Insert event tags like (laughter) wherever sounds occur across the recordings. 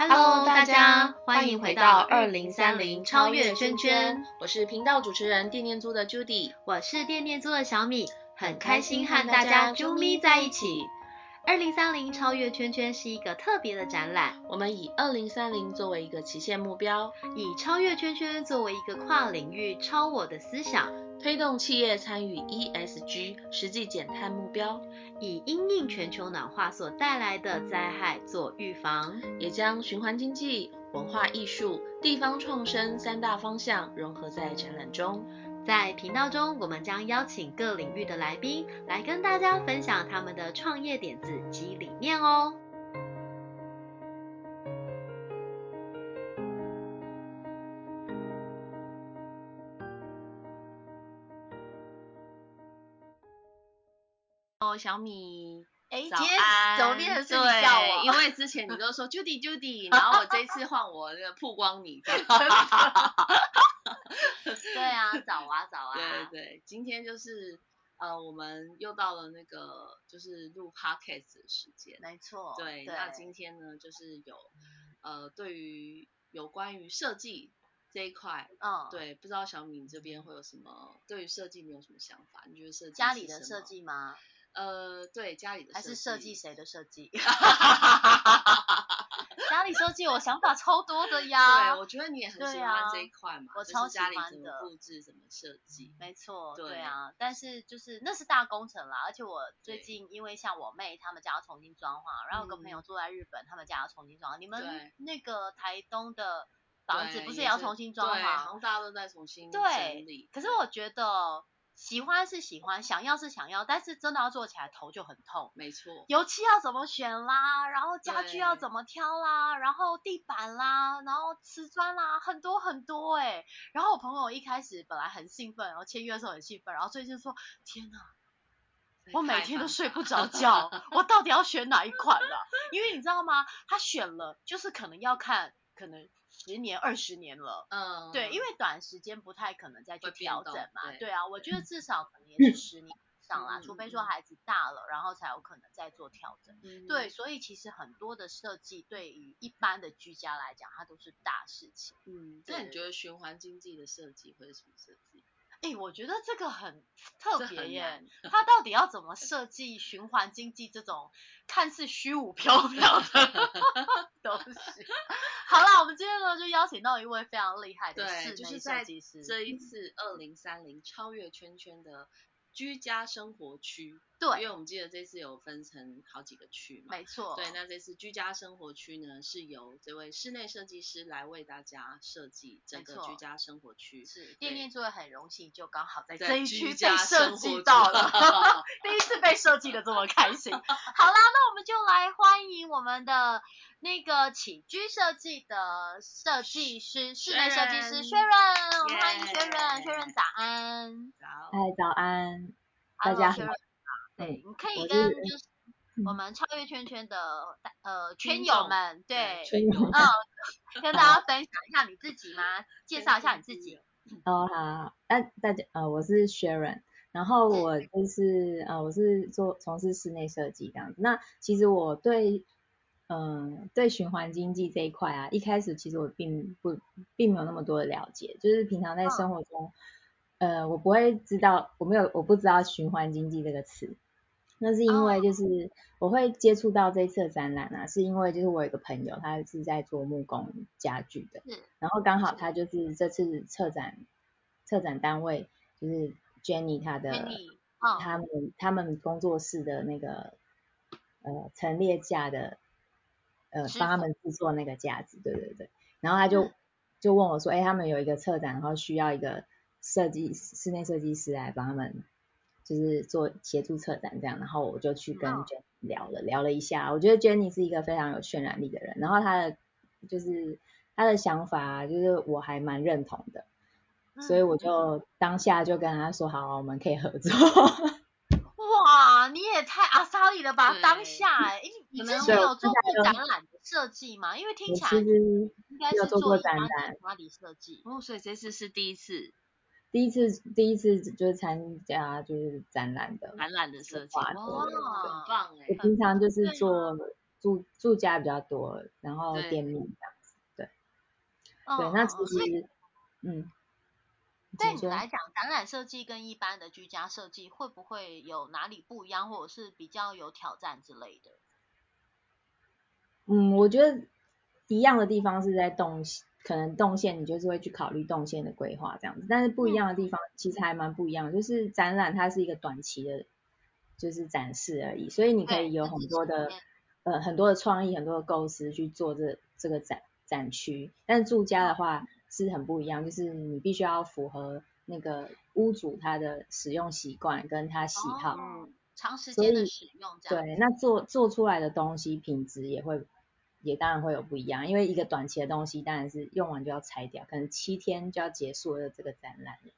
Hello，大家欢迎回到二零三零超越圈圈，我是频道主持人电念租的 Judy，我是电念租的小米，很开心和大家啾咪在一起。二零三零超越圈圈是一个特别的展览，我们以二零三零作为一个期限目标，以超越圈圈作为一个跨领域超我的思想，推动企业参与 ESG 实际减碳目标，以因应全球暖化所带来的灾害做预防，也将循环经济、文化艺术、地方创生三大方向融合在展览中。在频道中，我们将邀请各领域的来宾来跟大家分享他们的创业点子及理念哦。哦，小米，哎，今天安怎么变成是你叫我？因为之前你都说 Judy Judy，然后我这一次换我那个曝光你，这样 (laughs) 对啊，早啊早啊，对对对，今天就是呃，我们又到了那个就是录 podcast 的时间。没错，对，那今天呢，就是有呃，对于有关于设计这一块，嗯，对，不知道小米你这边会有什么对于设计你有什么想法？你觉得设计家里的？设计吗？呃，对，家里的还是设计计？谁的设计？(laughs) 家里设计我想法超多的呀。对，我觉得你也很喜欢这一块嘛，就是我超喜家里怎么欢的布置、怎么设计。没错，对对啊，但是就是那是大工程啦，而且我最近因为像我妹他们家要重新装潢，然后有个朋友住在日本，他们家要重新装潢。你们那个台东的房子不是也要重新装潢好潢？像大家都在重新整对理。，可是我觉得喜欢是喜欢，想要是想要，但是真的要做起来头就很痛。没错，油漆要怎么选啦，然后家具要怎么挑啦，然后地板啦，然后瓷砖啦，很多很多哎、然后我朋友一开始本来很兴奋，然后签约的时候很兴奋，然后最近说天哪，我每天都睡不着觉，我到底要选哪一款啊？(laughs) 因为你知道吗？他选了，就是可能要看，可能十年、二十年了。嗯，对，因为短时间不太可能再去调整嘛。对对啊，我觉得至少可能也是十年以上啦，嗯除非说孩子大了，然后才有可能再做调整。嗯对，，所以其实很多的设计对于一般的居家来讲，它都是大事情。嗯，对那你觉得循环经济的设计会是什么设计？哎，我觉得这个很特别耶难，它到底要怎么设计循环经济这种看似虚无缥缈的 (laughs) 东西？好啦，我们今天呢就邀请到一位非常厉害的，设计师，这一次二零三零超越圈圈的居家生活区，因，为我们记得这次有分成好几个区嘛。没错，对，那这次居家生活区呢，是由这位室内设计师来为大家设计整个居家生活区。是店面作为很荣幸，就刚好在在这一区被居设计到了，(laughs) 第一次被设计的这么开心。好啦，那我们就来欢迎我们的那个起居设计的设计师，室内设计师薛薛润，我们欢迎薛润，耶薛润早安。早，哎，早安，大家。对，嗯，你可以跟就是我们超越圈圈的呃圈友们，对，圈友嗯，跟大家分享一下你自己吗？介绍一下你自己。哦，好，那大家呃，我是 Sharon，然后我就是呃，我是做从事室内设计这样子。那其实我对嗯、呃对循环经济这一块啊，一开始其实我并不并没有那么多的了解，就是平常在生活中，呃，我不会知道，我没有我不知道循环经济这个词。那是因为就是我会接触到这次的展览啊，是因为就是我有一个朋友，他是在做木工家具的，是然后刚好他就是这次策展策展单位就是 Jenny 她的他们他们工作室的那个呃陈列架的呃帮他们制作那个架子，对对对，然后他就、嗯。就问我说，哎，他们有一个策展，然后需要一个设计室内设计师来帮他们。就是做协助策展这样，然后我就去跟嗯 Jenny 聊了、聊了一下，我觉得 Jenny 是一个非常有渲染力的人，然后她的就是她的想法啊就是我还蛮认同的，所以我就当下就跟他说好，我们可以合作。(laughs) 哇，你也太阿萨里了吧！当下哎、诶你你可能之前有做过展览的设计吗？因为听起来其实应该是做过展览的巴黎设计。哦，所以这次是第一次第一次第一次就是参加就是展览的，展览的设计，哇，很棒哎我，平常就是做住住家比较多，然后对店面这样子，对嗯对，那嗯其实嗯，对你来讲，展览设计跟一般的居家设计会不会有哪里不一样，或者是比较有挑战之类的？嗯，我觉得一样的地方是在动线，可能动线你就是会去考虑动线的规划这样子，但是不一样的地方其实还蛮不一样的，就是展览它是一个短期的，就是展示而已，所以你可以有很多的呃很多的创意，很多的构思去做这这个展展区，但是住家的话是很不一样，就是你必须要符合那个屋主他的使用习惯跟他喜好，哦，长时间的使用这样。对，那做做出来的东西品质也会，也当然会有不一样，因为一个短期的东西当然是用完就要拆掉，可能七天就要结束了这个展览了，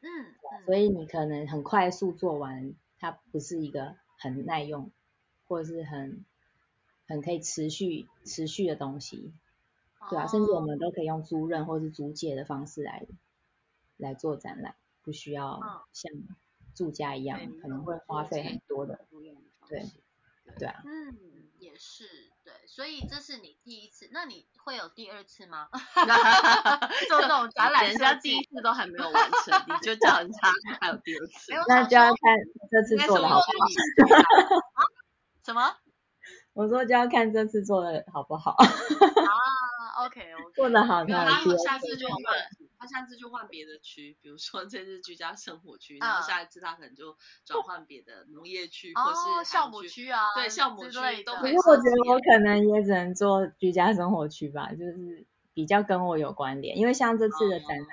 嗯，嗯所以你可能很快速做完，它不是一个很耐用或者是很很可以持续持续的东西，对啊，甚至我哦们都可以用租赁或是租借的方式来来做展览，不需要嗯像住家一样对可能会花费很多的，对对啊。所以这是你第一次，那你会有第二次吗？(laughs) 做这种展览人家第一次都还没有完成，你就叫人家还有第二次那就要看这次做的好不好。自己什么我说就要看这次做的好不好，啊？OK OK，做的好那有，才有机会他下次就换出来。，他下次就换别的区，比如说这是居家生活区，然后嗯下一次他可能就转换别的农业区或是哦，韩酵母区。啊，对酵母区之类都可以可是我觉得我可能也只能做居家生活区吧，就是比较跟我有关联。因为像这次的展览，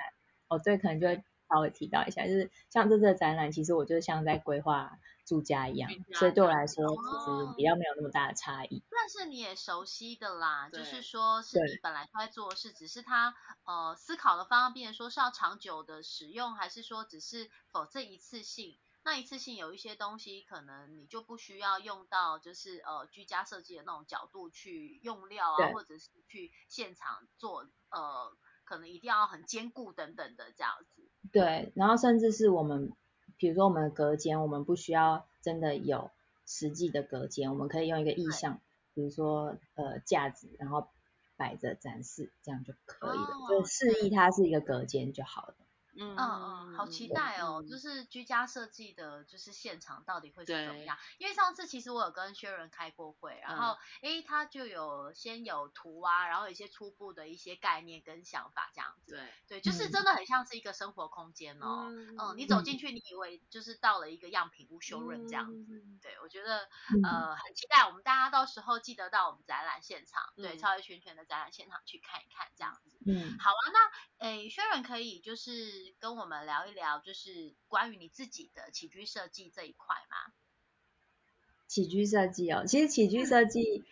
哦对，可能就会稍微提到一下，就是像这次的展览，其实我就像在规划住家一样所以对我来说其实比较没有那么大的差异。但是你也熟悉的啦，就是说是你本来就在做的事，只是他呃思考的方便说是要长久的使用，还是说只是否这一次性？那一次性有一些东西可能你就不需要用到，就是呃居家设计的那种角度去用料啊，或者是去现场做呃，可能一定要很坚固等等的这样子。对，然后甚至是我们，比如说我们的隔间，我们不需要真的有实际的隔间，我们可以用一个意象，比如说呃架子，然后摆着展示，这样就可以了。哦就示意它是一个隔间就好了。嗯嗯嗯，好期待哦！就是是居家设计的，就是现场到底会是怎么样？因为上次其实我有跟薛仁开过会，然后诶他就有先有图啊，然后有一些初步的一些概念跟想法这样子。对，对，就是嗯真的很像是一个生活空间哦。嗯，你走进去，你以为就是到了一个样品屋修润这样子。嗯对，我觉得嗯，呃很期待，我们大家到时候记得到我们展览现场，对，嗯超越圈圈的展览现场去看一看这样子。嗯，好啊，那诶，薛仁可以就是跟我们聊一聊，就是关于你自己的起居设计这一块吗？起居设计哦，其实起居设计，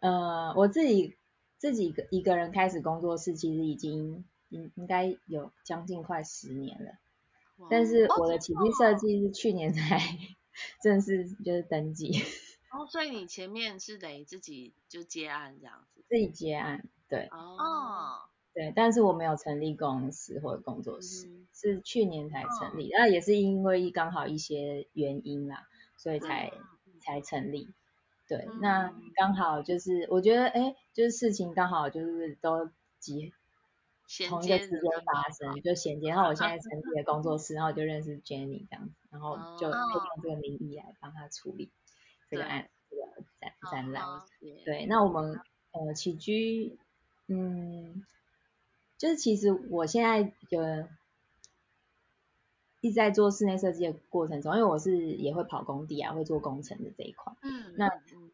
呃，我自己自己一个一个人开始工作室，其实已经应应该有将近快十年了。但是哦我的起居设计是去年才正式就是登记，(laughs) 哦，所以你前面是等于自己就接案这样子。自己接案，对哦，哦，对，但是我没有成立公司或者工作室，嗯是去年才成立，那也是因为刚好一些原因啦，所以才、嗯才成立。对，嗯那刚好就是我觉得，哎，就是事情刚好就是都集同一个时间发生，就衔接。然后我现在成立了工作室，(laughs) 然后我就认识 Jenny 这样子，然后就哦可以用这个名义来帮他处理这个对案这个展展览。嗯对，对，那我们呃起居，嗯，就是其实我现在有一直在做室内设计的过程中，因为我是也会跑工地啊，会做工程的这一块。嗯，那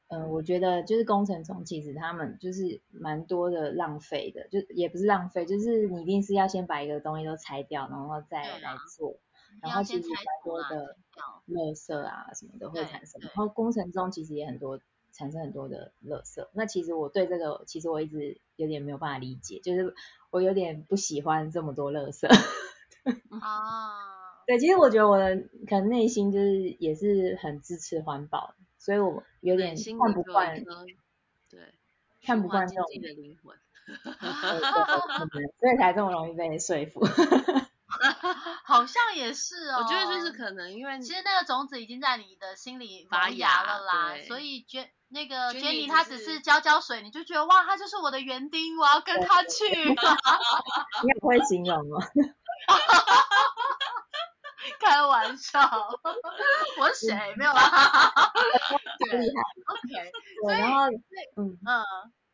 嗯我觉得就是工程中其实他们就是蛮多的浪费的，就也不是浪费，就是你一定是要先把一个东西都拆掉，然后再来做。然后其实蛮多的掉垃圾啊什么的会产生，然后工程中其实也很多产生很多的垃圾。那其实我对这个其实我一直有点没有办法理解，就是我有点不喜欢这么多垃圾。啊，(laughs) 对，其实我觉得我的可能内心就是也是很支持环保，所以我有点看不惯对，看不惯这种的灵魂。所以才这么容易被说服。(laughs) (laughs) 好像也是哦。我觉得就是可能因为其实那个种子已经在你的心里发芽了啦，所以觉那个 Jenny Jenny 她只是只是浇浇水，你就觉得哇，他就是我的园丁，我要跟他去。(laughs) 你很会形容哦。开玩笑，我是谁？没有 (laughs) 啦。对厉害。，OK，对，然后嗯，嗯，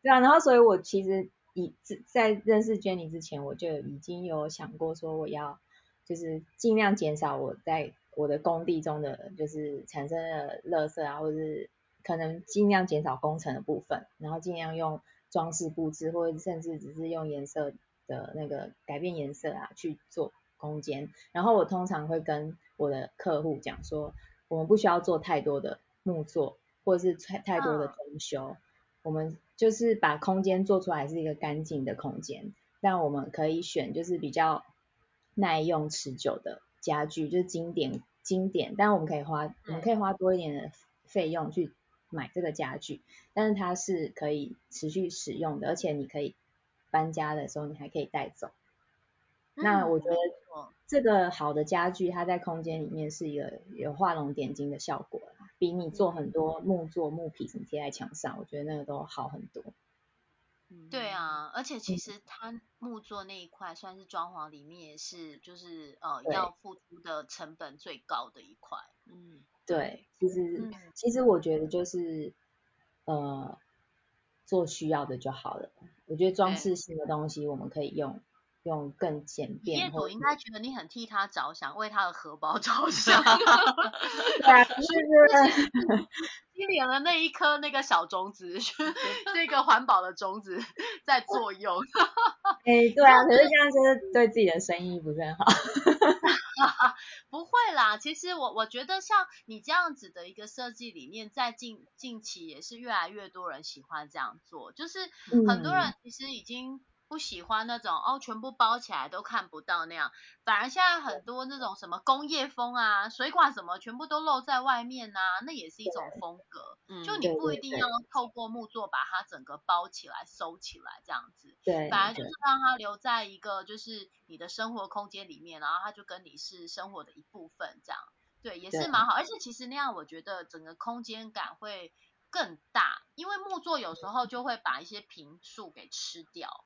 对啊，然后所以我其实以在认识 Jenny 之前，我就已经有想过说我要就是尽量减少我在我的工地中的就是产生的垃圾啊，或者是可能尽量减少工程的部分，然后尽量用装饰布置，或者甚至只是用颜色的那个改变颜色啊去做空间。然后我通常会跟我的客户讲说，我们不需要做太多的木作，或者是太太多的嗯装修。我们就是把空间做出来是一个干净的空间，但我们可以选就是比较耐用持久的家具，就是经典经典，但我们可以花我们可以花多一点的费用去买这个家具，但是它是可以持续使用的，而且你可以搬家的时候你还可以带走。那嗯我觉得这个好的家具，它在空间里面是一个有画龙点睛的效果啦，比你做很多木作、木皮什么贴在墙上，我觉得那个都好很多。对，啊，而且其实它木作那一块算是装潢里面也是就是呃要付出的成本最高的一块。嗯，对，其实、嗯其实我觉得就是呃做需要的就好了。我觉得装饰性的东西我们可以用用更简便，或者主应该觉得你很替他着想，为他的荷包着 (laughs) 想，对啊，就是积累了那一颗那个小种子，(laughs) 那个环保的种子在作用。(laughs) 哎、对啊，可是这样就是对自己的生意不是很好。不会啦，其实我我觉得像你这样子的一个设计理念，在近近期也是越来越多人喜欢这样做，就是很多嗯人其实已经不喜欢那种哦全部包起来都看不到那样，反而现在很多那种什么工业风啊，水管什么全部都露在外面啊，那也是一种风格。嗯就你不一定要透过木作把它整个包起来、收起来这样子，对反而就是让它留在一个就是你的生活空间里面，然后它就跟你是生活的一部分这样。对，也是蛮好，而且其实那样我觉得整个空间感会更大，因为木作有时候就会把一些平数给吃掉。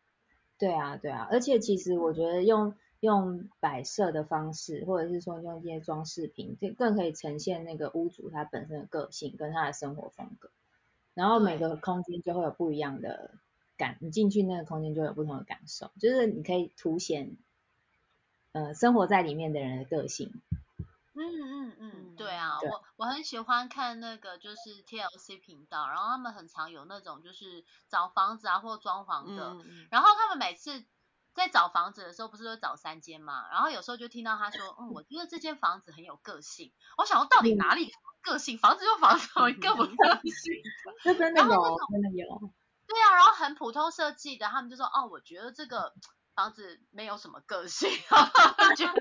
对啊，对啊，而且其实我觉得用用摆设的方式，或者是说用一些装饰品，这更可以呈现那个屋主他本身的个性跟他的生活风格。然后每对个空间就会有不一样的感，你进去那个空间就会有不同的感受，就是你可以凸显呃生活在里面的人的个性。嗯嗯嗯，对啊，对我我很喜欢看那个就是 TLC 频道，然后他们很常有那种就是找房子啊或装潢的，然后他们每次在找房子的时候，不是都找三间嘛？然后有时候就听到他说，嗯，我觉得这间房子很有个性。我想说，到底哪里个性？房子就房子，有一个不个性。(laughs) 这真的然后有，真的有。对啊，然后很普通设计的，他们就说，哦，我觉得这个房子没有什么个性，(laughs) 觉得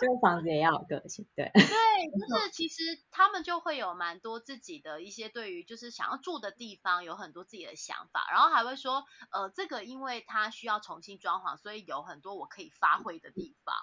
这 (laughs) 个房子也要有个性，对。对，(laughs) 就是其实他们就会有蛮多自己的一些对于就是想要住的地方有很多自己的想法，然后还会说，呃，这个因为它需要重新装潢，所以有很多我可以发挥的地方。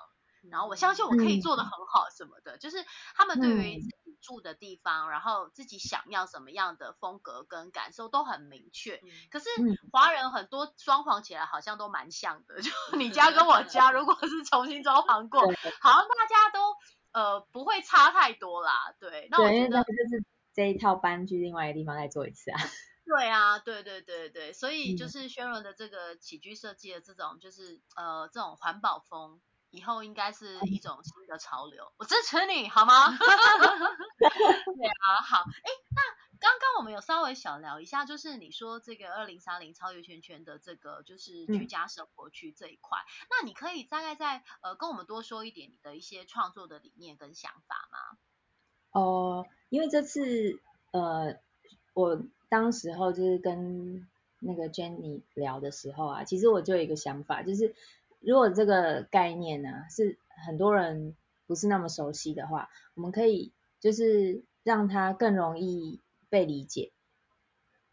然后我相信我可以做的很好什么的，就是他们对于嗯自己住的地方，然后自己想要什么样的风格跟感受都很明确。可是嗯华人很多装潢起来好像都蛮像的，就你家跟我家如果是重新装潢过，好像大家都呃不会差太多啦。对，那我觉得就是这一套搬去另外一个地方再做一次啊。(laughs) 对啊，对对对对，所以就嗯是轩伦的这个起居设计的这种就是呃这种环保风。以后应该是一种新的潮流，我支持你好吗？(laughs) 对啊，好，哎，那刚刚我们有稍微小聊一下，就是你说这个二零三零超越圈圈的这个就是居嗯家生活区这一块，那你可以大概在呃跟我们多说一点你的一些创作的理念跟想法吗？哦，因为这次呃，我当时候就是跟那个 Jenny 聊的时候啊，其实我就有一个想法，就是如果这个概念呢、是很多人不是那么熟悉的话，我们可以就是让它更容易被理解。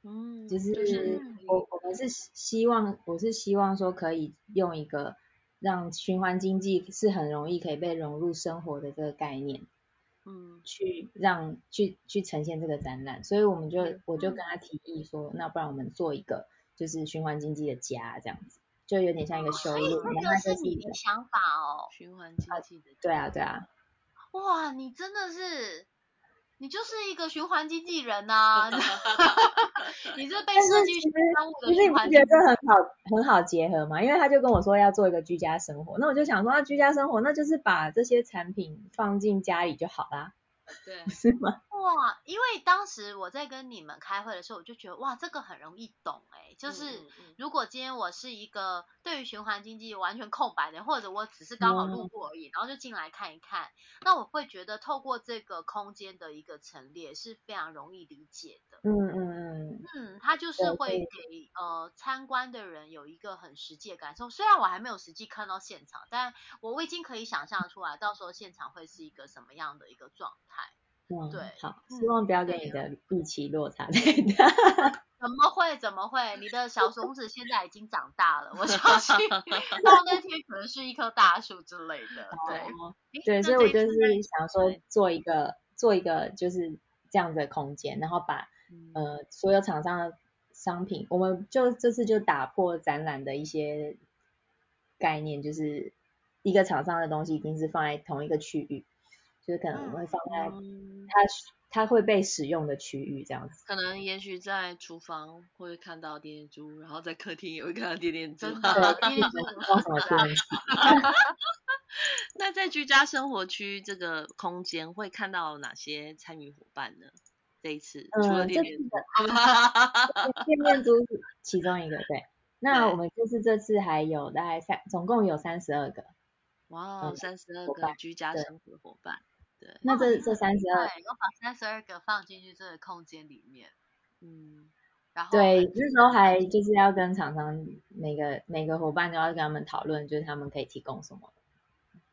嗯，就是我我们是希望，我是希望说可以用一个让循环经济是很容易可以被融入生活的这个概念，嗯，去让去去呈现这个展览，所以我们就我就跟他提议说，那不然我们做一个就是循环经济的家这样子，就有点像一个修路，这个是你的想法哦，循环经济的，对啊对啊，哇，你真的是。你就是一个循环经纪人呐，(laughs) 你这被设计学耽误的循环经济，其实你不觉得很好很好结合嘛？因为他就跟我说要做一个居家生活，那我就想说，那居家生活那就是把这些产品放进家里就好啦。对，(laughs) 是吗？哇，因为当时我在跟你们开会的时候，我就觉得哇，这个很容易懂哎，就是如果今天我是一个对于循环经济完全空白的，或者我只是刚好路过而已，然后就进来看一看，那我会觉得透过这个空间的一个陈列是非常容易理解的。嗯嗯嗯。嗯，它就是会给呃参观的人有一个很实际的感受。虽然我还没有实际看到现场，但我已经可以想象出来，到时候现场会是一个什么样的一个状态。对，好，希望不要跟你的预期落差太大。(laughs) 怎么会？怎么会？你的小松子现在已经长大了，我相信到那天可能是一棵大树之类的。对，对，所以我就是想说做一个做一个就是这样的空间，然后把呃所有厂商的商品，我们就这次就打破展览的一些概念，就是一个厂商的东西一定是放在同一个区域。就是可能会放在它它会被使用的区域这样子。可能也许在厨房会看到点点猪，然后在客厅也会看到点点猪。对，点点猪装什么东西？(laughs) 那在居家生活区这个空间会看到哪些参与伙伴呢？这一次除了点点猪，点点猪是其中一个。对，(laughs) 那我们就是这次还有大概三，总共有三十二个。哇，三十二个居家生活伙伴。对，那这这三十二，我把三十二个放进去这个空间里面，嗯，然后对，那时候还就是要跟厂商每个每个伙伴都要跟他们讨论，就是他们可以提供什么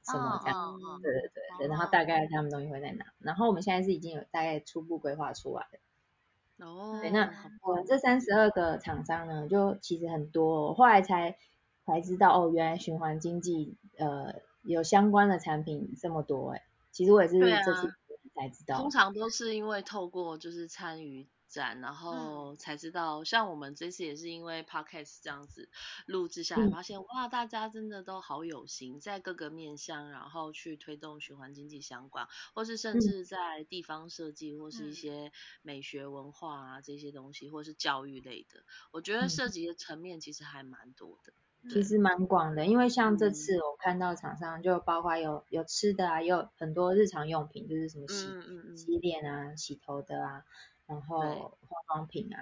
什么这样，对对对对，然后大。概他们东西会在哪，然后我们现在是已经有大概初步规划出来的，哦，对，那我这三十二个厂商呢，就其实很多，后来才才知道哦，原来循环经济呃有相关的产品这么多哎。其实我也是这次才知道，通。常都是因为透过就是参与展，然后才知道。像我们这次也是因为 podcast 这样子录制下来，发现哇，大家真的都好有心，在各个面向，然后去推动循环经济相关，或是甚至在地方设计或是一些美学文化啊这些东西，或是教育类的，我觉得涉及的层面其实还蛮多的。其实蛮广的，因为像这次我看到厂商就包括有有吃的啊，也有很多日常用品，就是什么洗洗脸啊、洗头的啊，然后化妆品啊，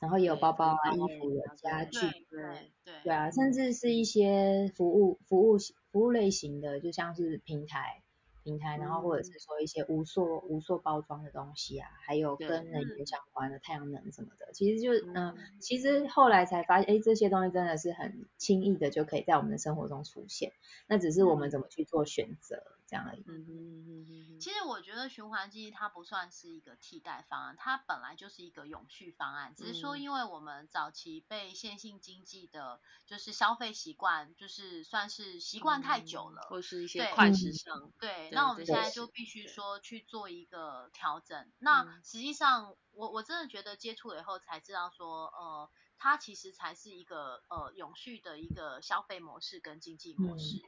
然后也有包包啊、衣服、有家具，对对对啊，甚至是一些服务服务服务类型的，就像是平台。平台，然后或者是说一些无塑无塑包装的东西啊，还有跟能源相关的太阳能什么的，其实就嗯，其实后来才发现，哎，这些东西真的是很轻易的就可以在我们的生活中出现，那只是我们怎么去做选择这样而已。嗯嗯嗯嗯其实我觉得循环经济它不算是一个替代方案，它本来就是一个永续方案，只是说因为我们早期被线性经济的，就是消费习惯，就是算是习惯太久了，或是一些快时尚，对。那我们现在就必须说去做一个调整。那实际上，我我真的觉得接触了以后才知道说，呃，它其实才是一个呃永续的一个消费模式跟经济模式。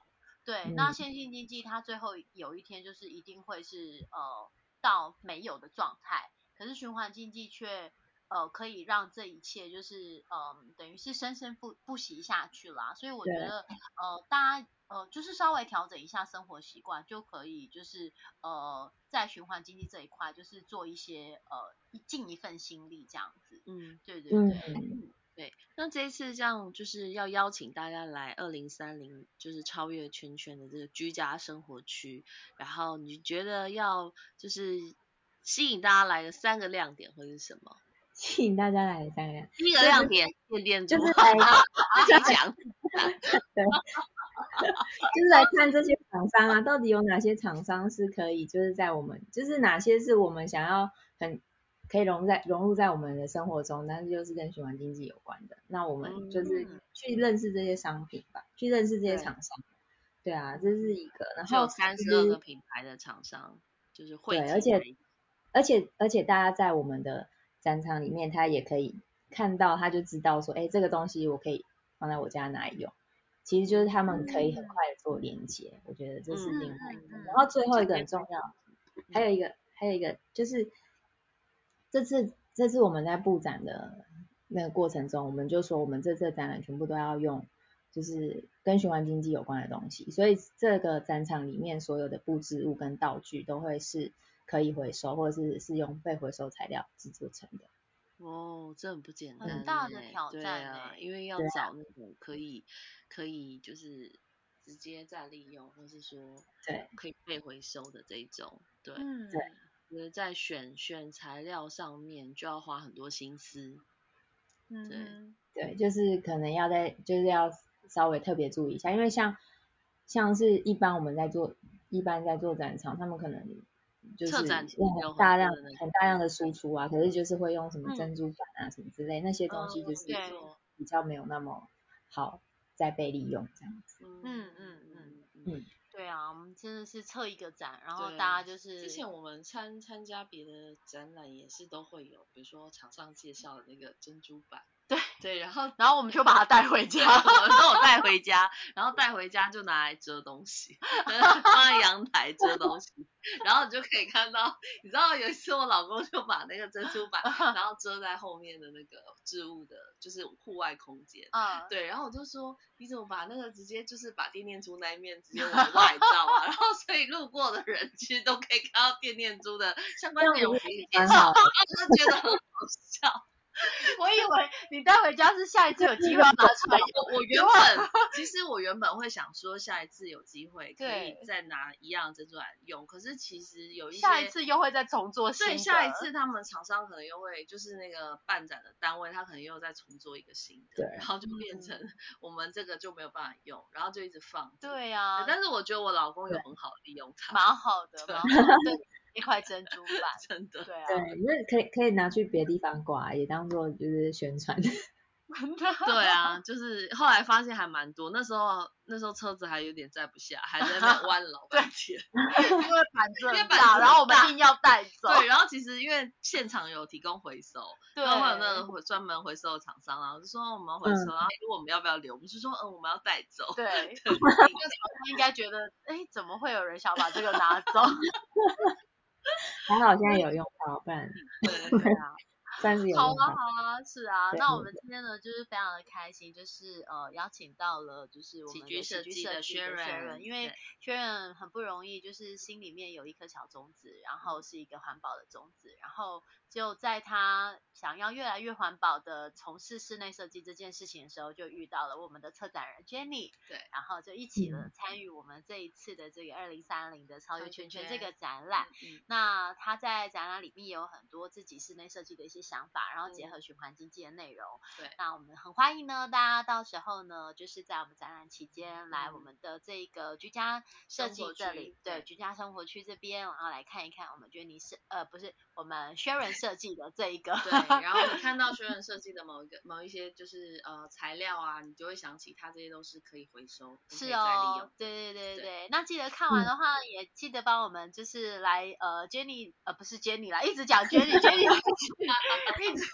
对，那线性经济它最后有一天就是一定会是呃到没有的状态，可是循环经济却呃可以让这一切就是嗯等于是生生不不息下去啦。所以我觉得呃大家。呃，就是稍微调整一下生活习惯，就可以就是呃，在循环经济这一块，就是做一些呃，尽一份心力这样子。嗯，对对对，对。那这一次这样就是要邀请大家来二零三零，就是超越圈圈的这个居家生活区，然后你觉得要就是吸引大家来的三个亮点会是什么？(laughs) 吸引大家来的三个亮点，第一个亮点，就是来自己讲，(laughs) 对。就是来看这些厂商啊，到底有哪些厂商是可以，就是在我们，就是哪些是我们想要很可以融在融入在我们的生活中，但是又是跟循环经济有关的，那我们就是去认识这些商品吧，去认识这些厂商，对啊，这是一个。然后三十二个品牌的厂商就是会对，而且而且而且大家在我们的展场里面，他也可以看到，他就知道说，哎，这个东西我可以放在我家哪里用。其实就是他们可以很快的做连接，我觉得这是另外一个。然后最后一个很重要，还有一个还有一个就是这次这次我们在布展的那个过程中，我们就说我们这次的展览全部都要用就是跟循环经济有关的东西，所以这个展场里面所有的布置物跟道具都会是可以回收或者是是用被回收材料制作成的。哦，这很不简单，很大的挑战啊，因为要找那种可以可以就是直接再利用，或是说对。可以被回收的这种，对，嗯，对，就是在选选材料上面就要花很多心思，嗯，对，对，就是可能要在就是要稍微特别注意一下，因为像像是一般我们在做一般在做展场，他们可能。就是用大量很大量的输出啊，可是就是会用什么珍珠粉啊什么之类那些东西，就是比较没有那么好再被利用这样子。嗯嗯嗯。嗯，对啊，我们真的是测一个展，然后大家就是之前我们参参加别的展览也是都会有，比如说厂商介绍的那个珍珠板。对 (laughs) 对，然后然后我们就把它带回家，(laughs) 我们都有带回家，然后带回家就拿来遮东西，(laughs) 放在阳台遮东西，然后你就可以看到，你知道有一次我老公就把那个珍珠板，然后遮在后面的那个置物的，就是户外空间，啊，对，然后我就说你怎么把那个直接就是把电电珠那一面直接往外照啊，然后所以路过的人其实都可以看到电电珠的相关内容，介绍，就觉得很好笑。(laughs) 我以为你带回家是下一次有机会要拿出来用。我原本其实我原本会想说下一次有机会可以再拿一样珍珠来用，可是其实有一些下一次又会再重做新的。对，下一次他们厂商可能又会就是那个办展的单位，他可能又再重做一个新的，然后就变成我们这个就没有办法用，然后就一直放。对呀。但是我觉得我老公有很好利用它。蛮好的，蛮好的。(laughs) 一块珍珠板，(laughs) 真的，对啊，对，那可以可以拿去别的地方挂，也当做就是宣传。(laughs) 对啊，就是后来发现还蛮多，那时候那时候车子还有点载不下，还在那 (laughs) 弯老半天，因为板子很大，然后我们一定要带走。对，然后其实因为现场有提供回收，然后有那个专门回收的厂商，然后就说我们回收，然后如果我们要不要留，我们就说嗯我们要带走。对，那个厂商应该觉得，哎，怎么会有人想把这个拿走？还好现在有用到，不然对啊。(laughs) 算是有好啊，好啊，是啊。那我们今天呢，就是非常的开心，就是呃邀请到了就是我们的设计的薛仁，因为薛仁很不容易，就是心里面有一颗小种子，然后是一个环保的种子，然后就在他想要越来越环保的从事室内设计这件事情的时候，就遇到了我们的策展人 Jenny，对，然后就一起了参与我们这一次的这个二零三零的超越圈圈这个展览。那他在展览里面也有很多自己室内设计的一些。想法，然后结合循环经济的内容，对，那我们很欢迎呢，大家到时候呢，就是在我们展览期间来我们的这个居家设计这里，对，居家生活区这边，然后来看一看我们 Jenny 是呃不是我们轩仁设计的这一个，对，然后你看到轩仁 (laughs) 设计的某一个某一些就是呃材料啊，你就会想起它这些都是可以回收，是哦，对对对对，那记得看完的话，也记得帮我们就是来呃 Jenny 呃不是 Jenny 啦，一直讲 Jenny (laughs) Jenny。(laughs) 一直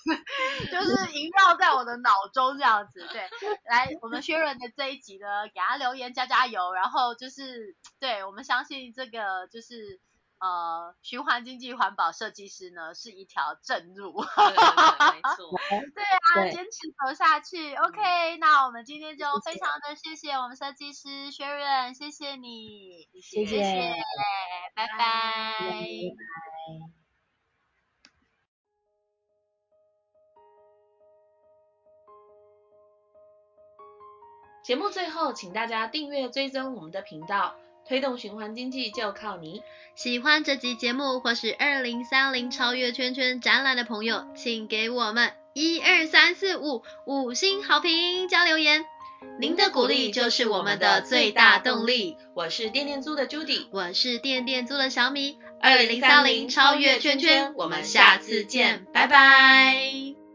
就是萦绕在我的脑中这样子，对，来我们薛润的这一集呢，给他留言加加油，然后就是对我们相信这个就是呃循环经济环保设计师呢是一条正路，对没错，(laughs) 对啊，坚持走下去，OK，那我们今天就非常的谢谢我们设计师薛润，谢谢你，谢谢，拜。拜。节目最后，请大家订阅追踪我们的频道，推动循环经济就靠你。喜欢这集节目或是二零三零超越圈圈展览的朋友，请给我们一二三四五五星好评加留言，您的鼓励就是我们的最大动力。我是电电租的 Judy，我是电电租的小米。二零三零超越圈圈，我们下次见，拜拜。